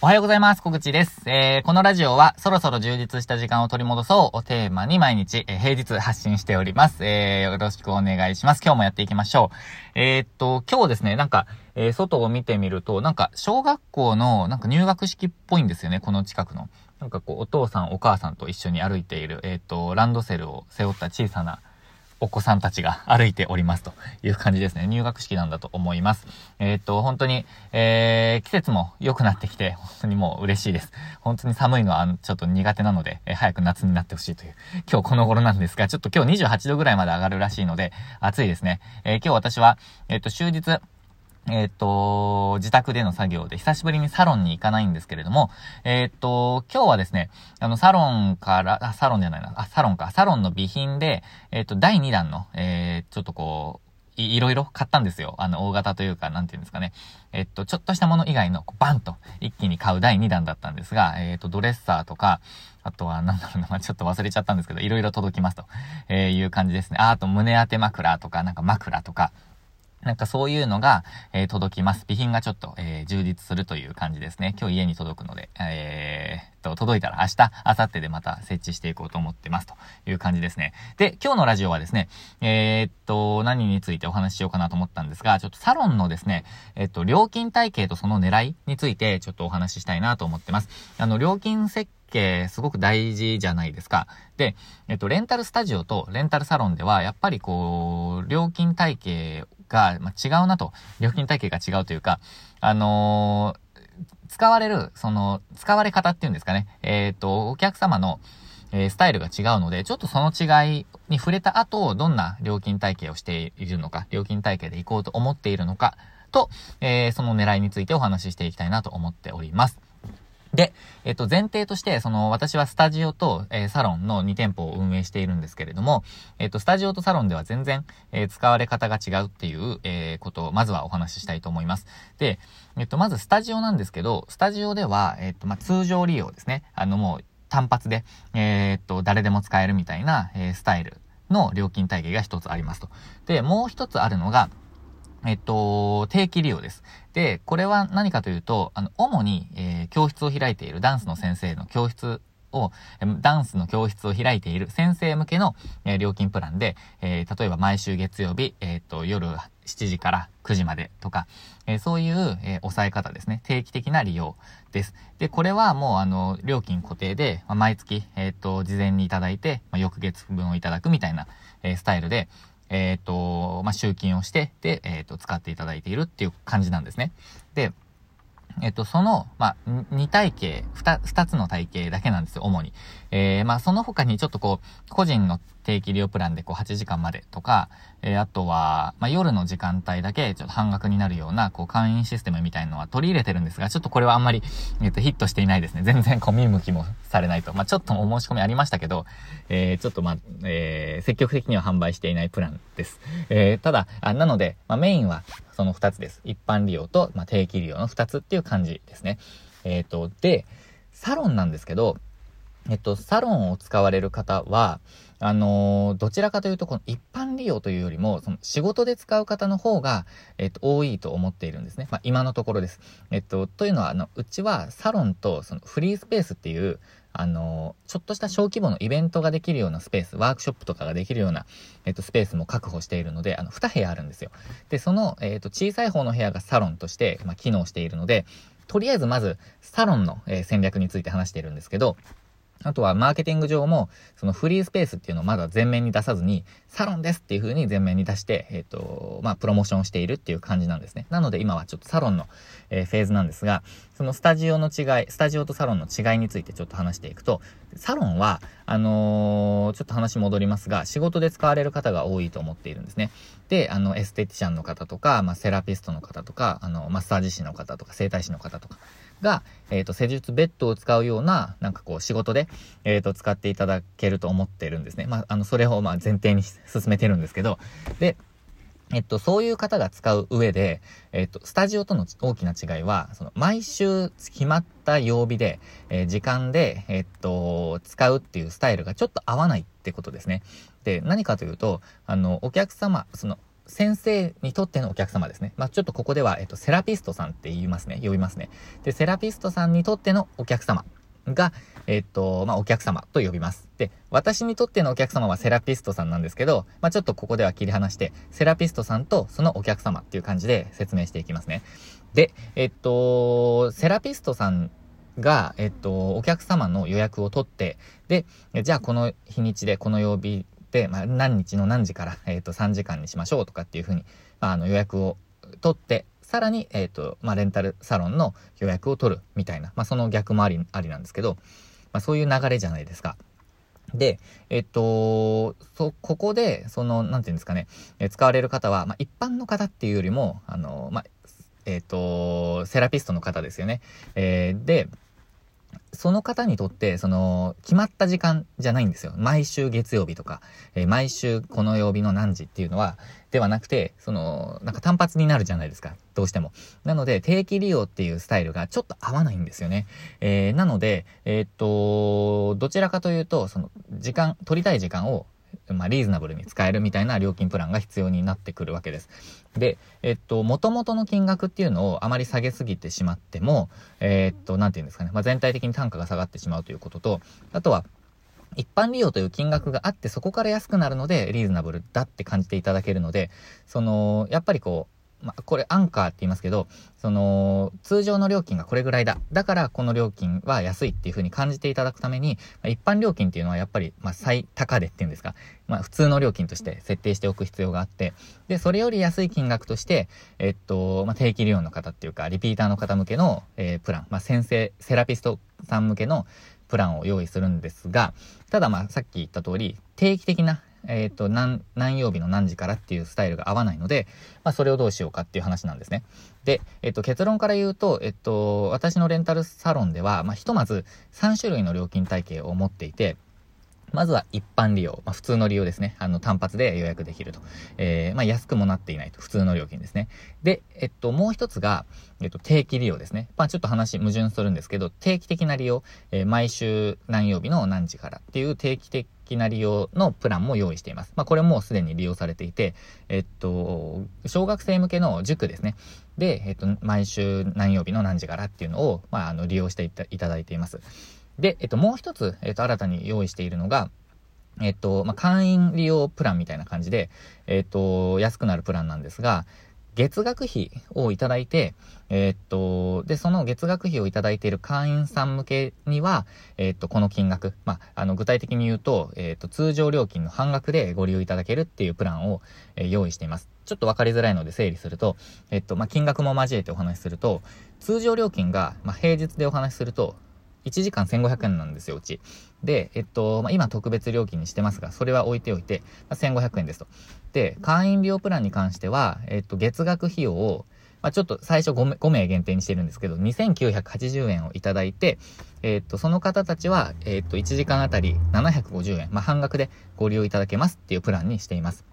おはようございます。小口です。えー、このラジオは、そろそろ充実した時間を取り戻そうをテーマに毎日、えー、平日発信しております。えー、よろしくお願いします。今日もやっていきましょう。えー、っと、今日ですね、なんか、えー、外を見てみると、なんか、小学校の、なんか入学式っぽいんですよね、この近くの。なんかこう、お父さん、お母さんと一緒に歩いている、えー、っと、ランドセルを背負った小さな、お子さんたちが歩いておりますという感じですね。入学式なんだと思います。えー、っと、本当に、えー、季節も良くなってきて、本当にもう嬉しいです。本当に寒いのはちょっと苦手なので、えー、早く夏になってほしいという、今日この頃なんですが、ちょっと今日28度ぐらいまで上がるらしいので、暑いですね。えー、今日私は、えー、っと、終日、えっ、と、自宅での作業で久しぶりにサロンに行かないんですけれども、えっ、と、今日はですね、あの、サロンから、あ、サロンじゃないな、あ、サロンか、サロンの備品で、えっ、と、第2弾の、えー、ちょっとこう、いいろいろ買ったんですよ。あの、大型というか、なんていうんですかね。えっと、ちょっとしたもの以外の、バンと一気に買う第2弾だったんですが、えっと、ドレッサーとか、あとは、なんだろうな、まあ、ちょっと忘れちゃったんですけど、いろいろ届きますと、えいう感じですね。あ、あと、胸当て枕とか、なんか枕とか、なんかそういうのが、えー、届きます。備品がちょっと、えー、充実するという感じですね。今日家に届くので、えー、と、届いたら明日、明後日でまた設置していこうと思ってますという感じですね。で、今日のラジオはですね、えー、っと、何についてお話ししようかなと思ったんですが、ちょっとサロンのですね、えっと、料金体系とその狙いについてちょっとお話ししたいなと思ってます。あの、料金設計すごく大事じゃないですか。で、えっと、レンタルスタジオとレンタルサロンでは、やっぱりこう、料金体系が、まあ、違うなと、料金体系が違うというか、あのー、使われる、その、使われ方っていうんですかね、えっ、ー、と、お客様の、えー、スタイルが違うので、ちょっとその違いに触れた後、どんな料金体系をしているのか、料金体系で行こうと思っているのか、と、えー、その狙いについてお話ししていきたいなと思っております。で、えっと、前提として、その、私はスタジオと、えー、サロンの2店舗を運営しているんですけれども、えっと、スタジオとサロンでは全然、えー、使われ方が違うっていう、えー、ことを、まずはお話ししたいと思います。で、えっと、まずスタジオなんですけど、スタジオでは、えっと、まあ、通常利用ですね。あの、もう、単発で、えっと、誰でも使えるみたいな、えスタイルの料金体系が一つありますと。で、もう一つあるのが、えっと、定期利用です。で、これは何かというと、あの、主に、えー、教室を開いているダンスの先生の教室を、ダンスの教室を開いている先生向けの、えー、料金プランで、えー、例えば毎週月曜日、えっ、と、夜7時から9時までとか、えー、そういう、えー、抑え方ですね。定期的な利用です。で、これはもうあの、料金固定で、まあ、毎月、えっ、と、事前にいただいて、まあ、翌月分をいただくみたいな、えスタイルで、えっ、ー、と、まあ、集金をして、で、えっ、ー、と、使っていただいているっていう感じなんですね。で、えっと、その、まあ、2体系、2、2つの体系だけなんですよ、主に。えー、まあ、その他にちょっとこう、個人の定期利用プランでこう、8時間までとか、えー、あとは、まあ、夜の時間帯だけちょっと半額になるような、こう、会員システムみたいのは取り入れてるんですが、ちょっとこれはあんまり、えっと、ヒットしていないですね。全然こう、見向きもされないと。まあ、ちょっとお申し込みありましたけど、えー、ちょっとまあ、えー、積極的には販売していないプランです。えー、ただ、あなので、まあ、メインは、その2つです。一般利用と、まあ、定期利用の2つっていう感じですね。えっ、ー、と、で、サロンなんですけど、えっと、サロンを使われる方は、あのー、どちらかというと、この一般利用というよりも、その仕事で使う方の方が、えっと、多いと思っているんですね。まあ、今のところです。えっと、というのは、あの、うちはサロンと、そのフリースペースっていう、あのー、ちょっとした小規模のイベントができるようなスペース、ワークショップとかができるような、えっと、スペースも確保しているので、あの、2部屋あるんですよ。で、その、えっと、小さい方の部屋がサロンとして、まあ、機能しているので、とりあえずまず、サロンの、えー、戦略について話しているんですけど、あとはマーケティング上も、そのフリースペースっていうのをまだ前面に出さずに、サロンですっていう風に前面に出して、えっ、と、まあ、プロモーションしているっていう感じなんですね。なので今はちょっとサロンの、えー、フェーズなんですが、そのスタジオの違い、スタジオとサロンの違いについてちょっと話していくと、サロンは、あのー、ちょっと話戻りますが、仕事で使われる方が多いと思っているんですね。で、あの、エステティシャンの方とか、まあ、セラピストの方とか、あの、マッサージ師の方とか、整体師の方とか、が、えっ、ー、と、施術ベッドを使うような、なんかこう、仕事で、えっ、ー、と、使っていただけると思ってるんですね。まあ、あの、それを、まあ、前提に進めてるんですけど、で、えっと、そういう方が使う上で、えっと、スタジオとの大きな違いは、その、毎週決まった曜日で、えー、時間で、えっと、使うっていうスタイルがちょっと合わないってことですね。で、何かというと、あの、お客様、その、先生にとってのお客様ですね。まあ、ちょっとここでは、えっと、セラピストさんって言いますね。呼びますね。で、セラピストさんにとってのお客様が、えっと、まあ、お客様と呼びます。で、私にとってのお客様はセラピストさんなんですけど、まあ、ちょっとここでは切り離して、セラピストさんとそのお客様っていう感じで説明していきますね。で、えっと、セラピストさんが、えっと、お客様の予約を取って、で、じゃあこの日にちでこの曜日で、まあ、何日の何時から、えっと、3時間にしましょうとかっていうふうに、まあ、あの予約を取って、さらに、えっ、と、まあ、レンタルサロンの予約を取るみたいな、まあ、その逆もあり、ありなんですけど、まあ、そういう流れじゃないですか。で、えっと、そ、ここで、その、なんていうんですかね、え使われる方は、まあ、一般の方っていうよりも、あの、まあ、えっと、セラピストの方ですよね。えー、で、その方にとって、その、決まった時間じゃないんですよ。毎週月曜日とか、えー、毎週この曜日の何時っていうのは、ではなくて、その、なんか単発になるじゃないですか。どうしても。なので、定期利用っていうスタイルがちょっと合わないんですよね。えー、なので、えー、っと、どちらかというと、その、時間、取りたい時間をまあ、リーズナブルに使えるみたいな料金プランが必要になってくるわけです。で、えっと、元々の金額っていうのをあまり下げすぎてしまっても、え、っと、なんて言うんですかね、まあ、全体的に単価が下がってしまうということと、あとは、一般利用という金額があって、そこから安くなるので、リーズナブルだって感じていただけるので、その、やっぱりこう、まあ、これアンカーって言いますけど、その、通常の料金がこれぐらいだ。だからこの料金は安いっていう風に感じていただくために、まあ、一般料金っていうのはやっぱり、まあ、最高値っていうんですか、まあ、普通の料金として設定しておく必要があって、で、それより安い金額として、えっと、まあ、定期利用の方っていうか、リピーターの方向けの、えー、プラン、まあ、先生、セラピストさん向けのプランを用意するんですが、ただまあ、さっき言った通り、定期的なえっ、ー、と、何、何曜日の何時からっていうスタイルが合わないので、まあ、それをどうしようかっていう話なんですね。で、えっ、ー、と、結論から言うと、えっ、ー、と、私のレンタルサロンでは、まあ、ひとまず3種類の料金体系を持っていて、まずは一般利用。まあ、普通の利用ですね。あの、単発で予約できると。えー、まあ、安くもなっていないと。普通の料金ですね。で、えっと、もう一つが、えっと、定期利用ですね。まあ、ちょっと話矛盾するんですけど、定期的な利用、えー、毎週何曜日の何時からっていう定期的きな利用のプランも用意しています。まあ、これもすでに利用されていて、えっと、小学生向けの塾ですね。で、えっと、毎週何曜日の何時からっていうのを、まあ、あの、利用していただいています。で、えっと、もう一つ、えっと、新たに用意しているのが、えっと、まあ、会員利用プランみたいな感じで、えっと、安くなるプランなんですが、月額費をいただいて、えー、っと、で、その月額費をいただいている会員さん向けには、えー、っと、この金額、まあ、あの、具体的に言うと、えー、っと、通常料金の半額でご利用いただけるっていうプランを、え用意しています。ちょっとわかりづらいので整理すると、えっと、まあ、金額も交えてお話しすると、通常料金が、まあ、平日でお話しすると、1時間1500円なんですよ、うち。で、えっと、まあ、今特別料金にしてますが、それは置いておいて、まあ、1500円ですと。で、会員利用プランに関しては、えっと、月額費用を、まあ、ちょっと最初 5, 5名限定にしてるんですけど、2980円をいただいて、えっと、その方たちは、えっと、1時間あたり750円、まあ、半額でご利用いただけますっていうプランにしています。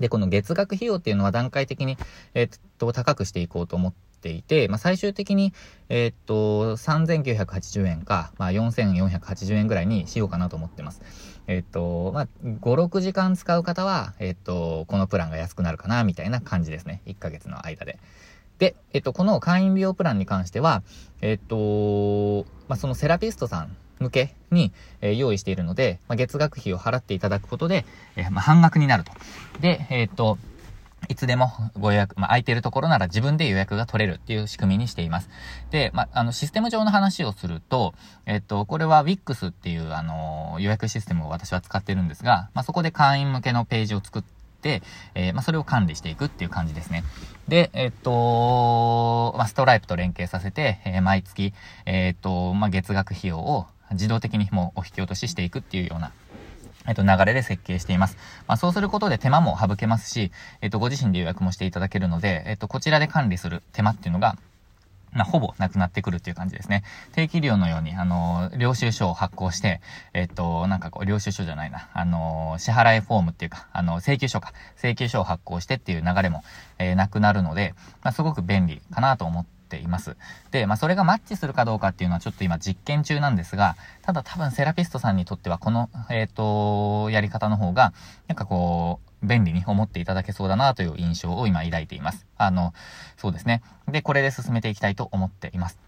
で、この月額費用っていうのは段階的に、えっと、高くしていこうと思ってていて、まあ、最終的に、えっと、3980円か、まあ、4480円ぐらいにしようかなと思ってます。えっと、まあ、5、6時間使う方は、えっと、このプランが安くなるかな、みたいな感じですね。1ヶ月の間で。で、えっと、この会員利用プランに関しては、えっと、まあ、そのセラピストさん向けに、えー、用意しているので、まあ、月額費を払っていただくことで、えー、まあ、半額になると。で、えー、っと、いつでもご予約、まあ、空いてるところなら自分で予約が取れるっていう仕組みにしています。で、まあ、あの、システム上の話をすると、えっと、これは Wix っていう、あの、予約システムを私は使ってるんですが、まあ、そこで会員向けのページを作って、えー、まあ、それを管理していくっていう感じですね。で、えっと、まあ、ストライプと連携させて、えー、毎月、えー、っと、まあ、月額費用を自動的にもうお引き落とししていくっていうようなえっと、流れで設計しています。まあ、そうすることで手間も省けますし、えっと、ご自身で予約もしていただけるので、えっと、こちらで管理する手間っていうのが、まあ、ほぼなくなってくるっていう感じですね。定期利用のように、あの、領収書を発行して、えっと、なんかこう、領収書じゃないな、あの、支払いフォームっていうか、あの、請求書か、請求書を発行してっていう流れも、え、なくなるので、まあ、すごく便利かなと思ってています。で、まあ、それがマッチするかどうかっていうのはちょっと今実験中なんですが、ただ多分セラピストさんにとってはこの、えっ、ー、と、やり方の方が、なんかこう、便利に思っていただけそうだなという印象を今抱いています。あの、そうですね。で、これで進めていきたいと思っています。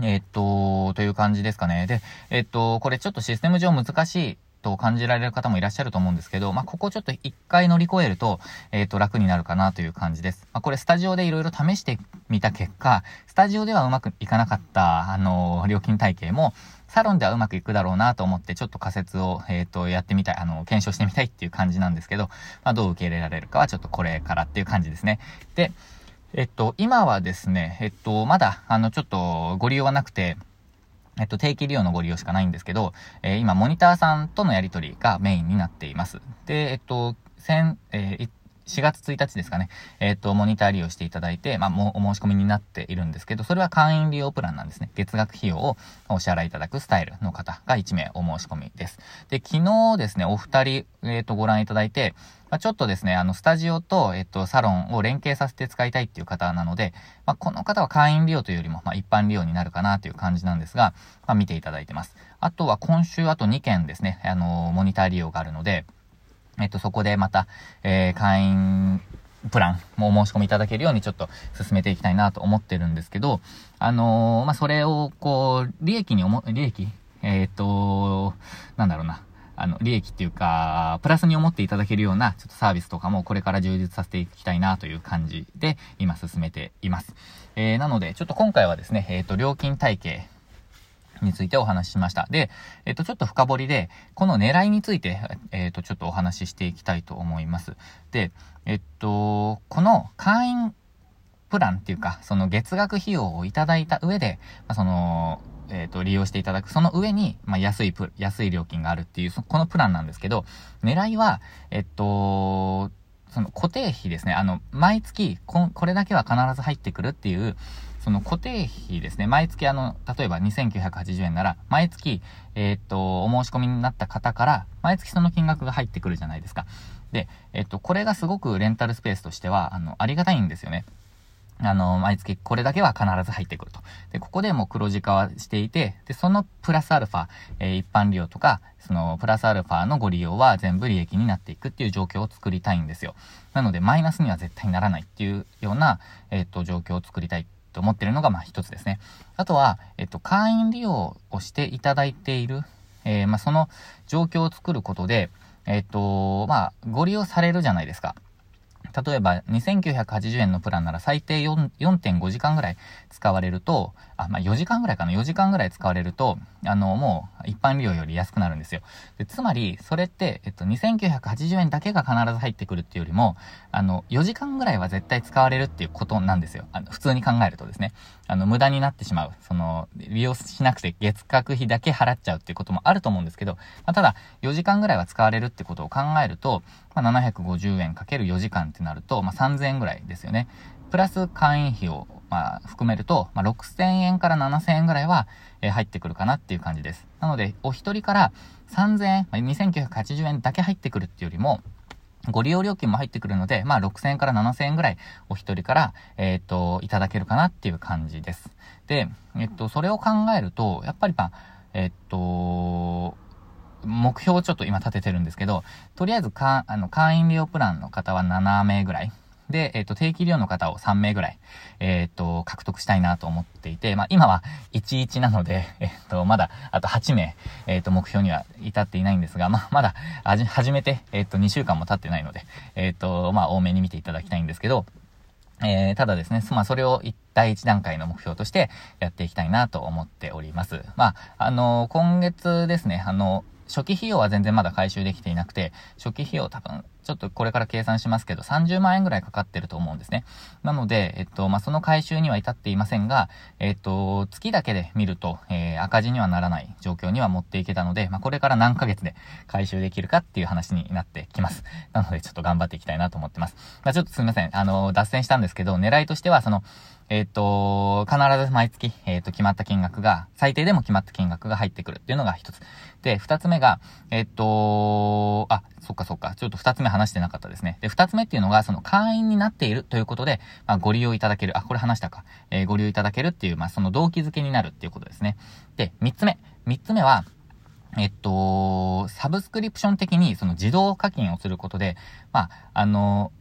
えっと、という感じですかね。で、えっと、これちょっとシステム上難しいと感じられる方もいらっしゃると思うんですけど、まあ、ここちょっと一回乗り越えると、えっ、と、楽になるかなという感じです。まあ、これスタジオでいろいろ試してみた結果、スタジオではうまくいかなかった、あの料金体系も、サロンではうまくいくだろうなと思って、ちょっと仮説を、えっ、ー、と、やってみたい、あの、検証してみたいっていう感じなんですけど、まあ、どう受け入れられるかはちょっとこれからっていう感じですね。で、えっと、今はですね、えっと、まだ、あの、ちょっとご利用はなくて、えっと、定期利用のご利用しかないんですけど、えー、今、モニターさんとのやり取りがメインになっています。で、えっと、先、えー、4月1日ですかね、えっ、と、モニター利用していただいて、まあ、もうお申し込みになっているんですけど、それは会員利用プランなんですね。月額費用をお支払いいただくスタイルの方が1名お申し込みです。で、昨日ですね、お二人、えっ、と、ご覧いただいて、まあ、ちょっとですね、あの、スタジオと、えっと、サロンを連携させて使いたいっていう方なので、まあ、この方は会員利用というよりも、まあ、一般利用になるかなという感じなんですが、ま、見ていただいてます。あとは今週あと2件ですね、あの、モニター利用があるので、えっと、そこでまた、えー、会員プランもお申し込みいただけるようにちょっと進めていきたいなと思ってるんですけど、あのー、まあ、それを、こう、利益に思、利益？えっ、と、なんだろうな。あの、利益っていうか、プラスに思っていただけるような、ちょっとサービスとかもこれから充実させていきたいなという感じで、今進めています。えー、なので、ちょっと今回はですね、えっ、ー、と、料金体系についてお話ししました。で、えっ、と、ちょっと深掘りで、この狙いについて、えっ、と、ちょっとお話ししていきたいと思います。で、えっと、この会員プランっていうか、その月額費用をいただいた上で、まあ、その、えっ、と、利用していただく、その上に、まあ、安いプ、安い料金があるっていう、このプランなんですけど、狙いは、えっと、その固定費ですね。あの、毎月こ、これだけは必ず入ってくるっていう、その固定費ですね、毎月あの、例えば2980円なら、毎月、えー、っと、お申し込みになった方から、毎月その金額が入ってくるじゃないですか。で、えっと、これがすごくレンタルスペースとしては、あの、ありがたいんですよね。あの、毎月これだけは必ず入ってくると。で、ここでもう黒字化はしていて、で、そのプラスアルファ、えー、一般利用とか、そのプラスアルファのご利用は全部利益になっていくっていう状況を作りたいんですよ。なので、マイナスには絶対ならないっていうような、えっ、と、状況を作りたいと思ってるのが、まあ一つですね。あとは、えっと、会員利用をしていただいている、えー、まあその状況を作ることで、えっと、まあ、ご利用されるじゃないですか。例えば2980円のプランなら最低4.5時間ぐらい使われると、あ、まあ、4時間ぐらいかな、4時間ぐらい使われると、あの、もう一般利用より安くなるんですよ。でつまり、それって、えっと、2980円だけが必ず入ってくるっていうよりも、あの、4時間ぐらいは絶対使われるっていうことなんですよ。あの、普通に考えるとですね。あの、無駄になってしまう。その、利用しなくて月額費だけ払っちゃうっていうこともあると思うんですけど、まあ、ただ、4時間ぐらいは使われるってことを考えると、まあ、750円かける4時間ってなると、まあ、3000円ぐらいですよね。プラス会員費を、まあ、含めると、まあ、6000円から7000円ぐらいは、えー、入ってくるかなっていう感じです。なので、お一人から3000円、まあ、2980円だけ入ってくるっていうよりも、ご利用料金も入ってくるので、まあ、6000円から7000円ぐらいお一人から、えっ、と、いただけるかなっていう感じです。で、えっと、それを考えると、やっぱりまあ、えっと、目標をちょっと今立ててるんですけど、とりあえずか、あの、会員利用プランの方は7名ぐらい。で、えっ、ー、と、定期利用の方を3名ぐらい、えっ、ー、と、獲得したいなと思っていて、まあ、今は11なので、えっ、ー、と、まだ、あと8名、えっ、と、目標には至っていないんですが、まあ、まだ、始めて、えっ、と、2週間も経ってないので、えっ、と、まあ、多めに見ていただきたいんですけど、えー、ただですね、まあ、それを第一段階の目標としてやっていきたいなと思っております。まあ、あの今月ですね、あの初期費用は全然まだ回収できていなくて、初期費用多分ちょっとこれから計算しますけど、30万円ぐらいかかってると思うんですね。なので、えっと、まあ、その回収には至っていませんが、えっと、月だけで見ると、えー、赤字にはならない状況には持っていけたので、まあ、これから何ヶ月で回収できるかっていう話になってきます。なので、ちょっと頑張っていきたいなと思ってます。まあ、ちょっとすみません。あの、脱線したんですけど、狙いとしては、その、えっ、と、必ず毎月、えっ、と、決まった金額が、最低でも決まった金額が入ってくるっていうのが一つ。で、二つ目が、えっ、と、あ、そっかそっか、ちょっと二つ目話してなかったですね。で、二つ目っていうのが、その会員になっているということで、まあ、ご利用いただける、あ、これ話したか、え、ご利用いただけるっていう、まあ、その動機づけになるっていうことですね。で、三つ目。三つ目は、えっと、サブスクリプション的にその自動課金をすることで、まあ、あの、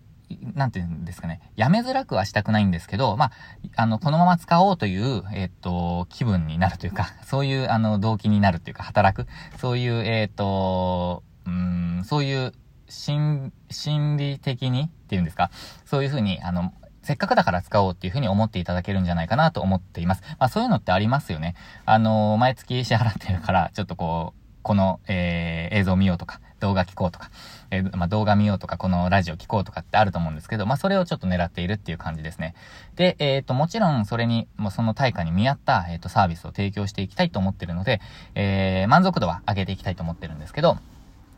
なんていうんですかね、やめづらくはしたくないんですけど、まあ、あの、このまま使おうという、えっと、気分になるというか、そういう、あの、動機になるというか、働く、そういう、えっと、うん、そういう、心、心理的にっていうんですか、そういうふうに、あの、せっかくだから使おうっていうふうに思っていただけるんじゃないかなと思っています。まあそういうのってありますよね。あの、毎月支払ってるから、ちょっとこう、この、えー、映像を見ようとか、動画聞こうとか、えー、まあ、動画見ようとか、このラジオ聞こうとかってあると思うんですけど、まあ、それをちょっと狙っているっていう感じですね。で、えっ、ー、と、もちろんそれに、もうその対価に見合った、えっ、ー、と、サービスを提供していきたいと思ってるので、えー、満足度は上げていきたいと思ってるんですけど、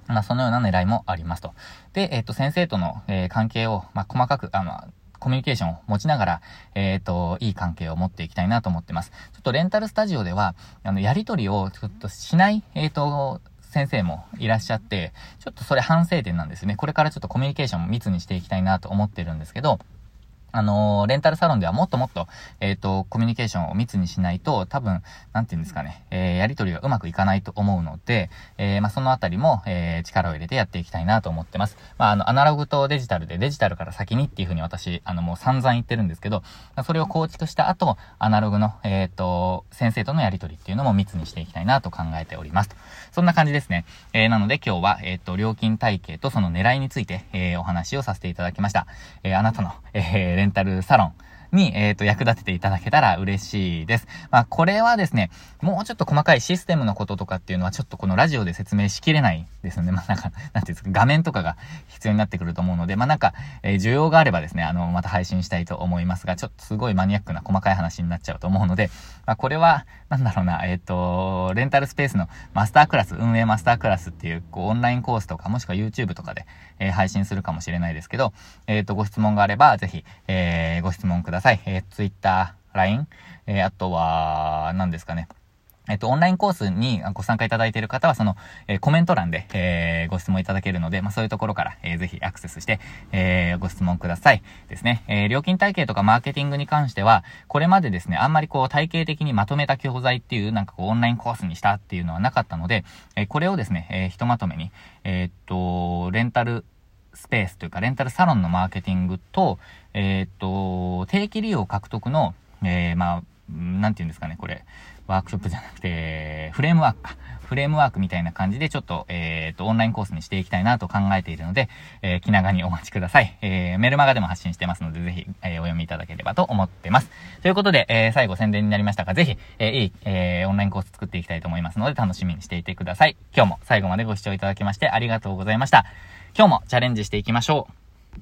まあ、そのような狙いもありますと。で、えっ、と、先生との、え、関係を、まあ、細かく、あの、コミュニケーションを持ちながら、えっ、ー、と、いい関係を持っていきたいなと思ってます。ちょっとレンタルスタジオでは、あの、やりとりをちょっとしない、えっ、ー、と、先生もいらっしゃって、ちょっとそれ反省点なんですね。これからちょっとコミュニケーションも密にしていきたいなと思ってるんですけど、あのー、レンタルサロンではもっともっと、えっ、ー、と、コミュニケーションを密にしないと、多分、なんて言うんですかね、えー、やりとりがうまくいかないと思うので、えまあ、そのあたりも、え力を入れてやっていきたいなと思ってます。まあ、あの、アナログとデジタルで、デジタルから先にっていうふうに私、あの、もう散々言ってるんですけど、それを構築した後、アナログの、えっ、と、先生とのやりとりっていうのも密にしていきたいなと考えております。そんな感じですね。えなので今日は、えっ、と、料金体系とその狙いについて、えお話をさせていただきました。えあなたの、えレンタルサロン、に、えっ、ー、と、役立てていただけたら嬉しいです。まあ、これはですね、もうちょっと細かいシステムのこととかっていうのはちょっとこのラジオで説明しきれないですよね。まあ、なんか、なんていうんですか、画面とかが必要になってくると思うので、まあ、なんか、えー、需要があればですね、あの、また配信したいと思いますが、ちょっとすごいマニアックな細かい話になっちゃうと思うので、まあ、これは、なんだろうな、えっ、ー、と、レンタルスペースのマスタークラス、運営マスタークラスっていう、こう、オンラインコースとか、もしくは YouTube とかで、えー、配信するかもしれないですけど、えっ、と、ご質問があれば、ぜひ、えご質問ください。ださいえー、Twitter、LINE、えあとは、何ですかね。えっと、オンラインコースにご参加いただいている方は、その、えー、コメント欄で、えー、ご質問いただけるので、まあ、そういうところから、えー、ぜひアクセスして、えー、ご質問ください。ですね。え、料金体系とかマーケティングに関しては、これまでですね、あんまりこう、体系的にまとめた教材っていう、なんかこう、オンラインコースにしたっていうのはなかったので、え、これをですね、え、ひとまとめに、え、っと、レンタル、スペースというか、レンタルサロンのマーケティングと、えー、っと、定期利用獲得の、えー、まあ、なんて言うんですかね、これ。ワークショップじゃなくて、フレームワークか。フレームワークみたいな感じでちょっと、えっ、と、オンラインコースにしていきたいなと考えているので、えー、気長にお待ちください。えー、メルマガでも発信してますので、ぜひ、えー、お読みいただければと思ってます。ということで、えー、最後宣伝になりましたが、ぜひ、えー、いい、えー、オンラインコース作っていきたいと思いますので、楽しみにしていてください。今日も最後までご視聴いただきましてありがとうございました。今日もチャレンジしていきましょう。